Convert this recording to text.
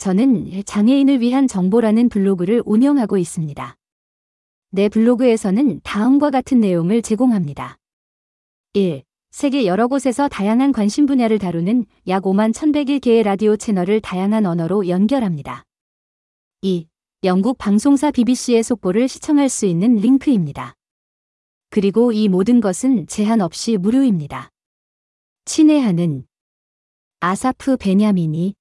저는 장애인을 위한 정보라는 블로그를 운영하고 있습니다. 내 블로그에서는 다음과 같은 내용을 제공합니다. 1. 세계 여러 곳에서 다양한 관심 분야를 다루는 약 5만 1101개의 라디오 채널을 다양한 언어로 연결합니다. 2. 영국 방송사 BBC의 속보를 시청할 수 있는 링크입니다. 그리고 이 모든 것은 제한 없이 무료입니다. 친애하는 아사프 베냐민이